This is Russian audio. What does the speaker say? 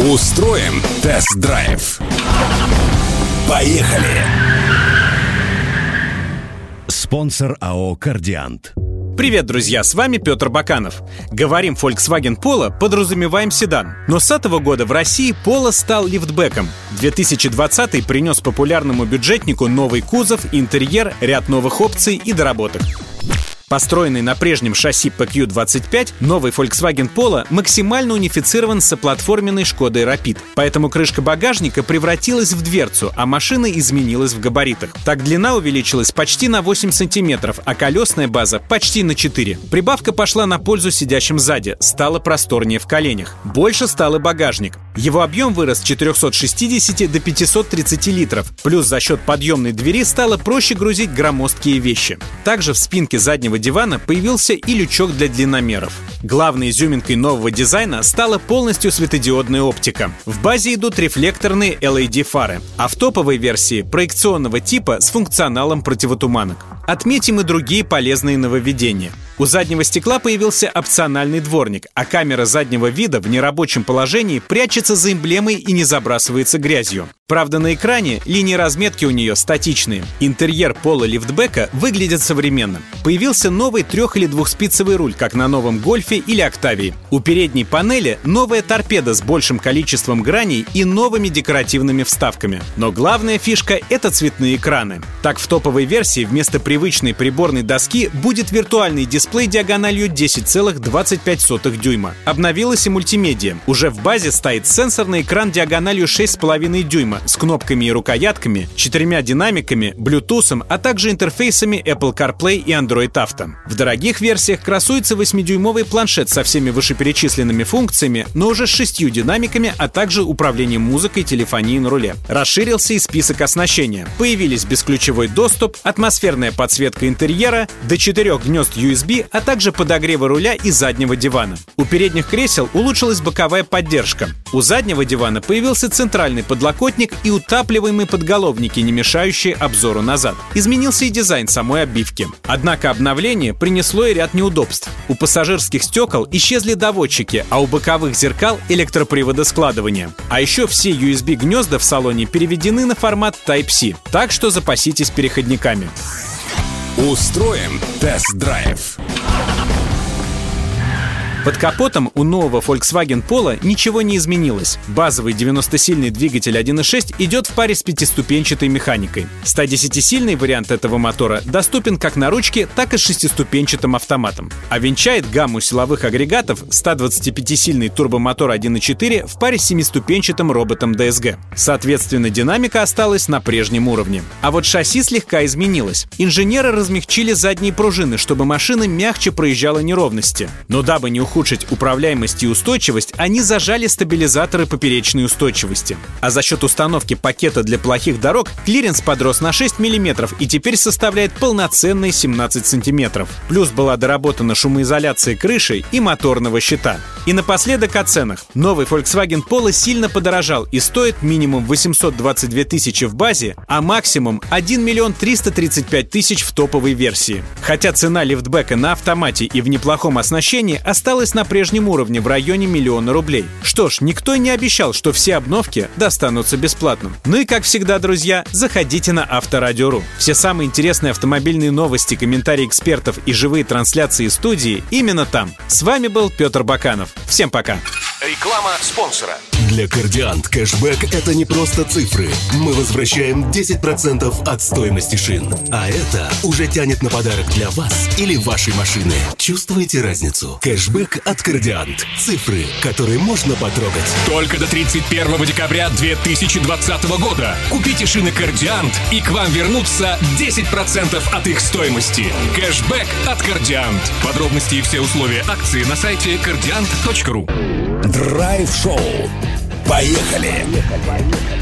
Устроим тест-драйв. Поехали! Спонсор АО «Кардиант». Привет, друзья, с вами Петр Баканов. Говорим Volkswagen Polo, подразумеваем седан. Но с этого года в России Polo стал лифтбеком. 2020 принес популярному бюджетнику новый кузов, интерьер, ряд новых опций и доработок. Построенный на прежнем шасси PQ25, новый Volkswagen Polo максимально унифицирован с соплатформенной Шкодой Rapid. Поэтому крышка багажника превратилась в дверцу, а машина изменилась в габаритах. Так длина увеличилась почти на 8 сантиметров, а колесная база почти на 4. Прибавка пошла на пользу сидящим сзади, стало просторнее в коленях. Больше стал и багажник. Его объем вырос с 460 до 530 литров, плюс за счет подъемной двери стало проще грузить громоздкие вещи. Также в спинке заднего дивана появился и лючок для длинномеров. Главной изюминкой нового дизайна стала полностью светодиодная оптика. В базе идут рефлекторные LED-фары, а в топовой версии проекционного типа с функционалом противотуманок. Отметим и другие полезные нововведения. У заднего стекла появился опциональный дворник, а камера заднего вида в нерабочем положении прячется за эмблемой и не забрасывается грязью. Правда, на экране линии разметки у нее статичные. Интерьер пола лифтбека выглядит современно. Появился новый трех- или двухспицевый руль, как на новом Гольфе или Октавии. У передней панели новая торпеда с большим количеством граней и новыми декоративными вставками. Но главная фишка — это цветные экраны. Так, в топовой версии вместо привычной приборной доски будет виртуальный дисплей диагональю 10,25 дюйма. Обновилась и мультимедиа. Уже в базе стоит сенсорный экран диагональю 6,5 дюйма с кнопками и рукоятками, четырьмя динамиками, Bluetooth, а также интерфейсами Apple CarPlay и Android Auto. В дорогих версиях красуется 8-дюймовый планшет со всеми вышеперечисленными функциями, но уже с шестью динамиками, а также управлением музыкой, телефонией на руле. Расширился и список оснащения. Появились бесключевой доступ, атмосферная подсветка интерьера, до четырех гнезд USB, а также подогревы руля и заднего дивана. У передних кресел улучшилась боковая поддержка. У заднего дивана появился центральный подлокотник и утапливаемые подголовники, не мешающие обзору назад. Изменился и дизайн самой обивки. Однако обновление принесло и ряд неудобств. У пассажирских стекол исчезли доводчики, а у боковых зеркал электропривода складывания. А еще все USB-гнезда в салоне переведены на формат Type-C, так что запаситесь переходниками. Устроим тест-драйв. Под капотом у нового Volkswagen Polo ничего не изменилось. Базовый 90-сильный двигатель 1.6 идет в паре с пятиступенчатой механикой. 110-сильный вариант этого мотора доступен как на ручке, так и с шестиступенчатым автоматом. А венчает гамму силовых агрегатов 125-сильный турбомотор 1.4 в паре с семиступенчатым роботом DSG. Соответственно, динамика осталась на прежнем уровне. А вот шасси слегка изменилось. Инженеры размягчили задние пружины, чтобы машина мягче проезжала неровности. Но дабы не ухудшить управляемость и устойчивость, они зажали стабилизаторы поперечной устойчивости. А за счет установки пакета для плохих дорог клиренс подрос на 6 мм и теперь составляет полноценные 17 см. Плюс была доработана шумоизоляция крыши и моторного щита. И напоследок о ценах. Новый Volkswagen Polo сильно подорожал и стоит минимум 822 тысячи в базе, а максимум 1 миллион 335 тысяч в топовой версии. Хотя цена лифтбека на автомате и в неплохом оснащении осталась на прежнем уровне в районе миллиона рублей. Что ж, никто не обещал, что все обновки достанутся бесплатно. Ну и как всегда, друзья, заходите на Авторадио.ру. Все самые интересные автомобильные новости, комментарии экспертов и живые трансляции студии именно там. С вами был Петр Баканов. Всем пока. Реклама спонсора. Для Кардиант кэшбэк это не просто цифры. Мы возвращаем 10% от стоимости шин. А это уже тянет на подарок для вас или вашей машины. Чувствуете разницу? Кэшбэк от Кардиант. Цифры, которые можно потрогать. Только до 31 декабря 2020 года. Купите шины Кардиант, и к вам вернутся 10% от их стоимости. Кэшбэк от Кардиант. Подробности и все условия акции на сайте кардиант.ру. Драйв-шоу. Поехали!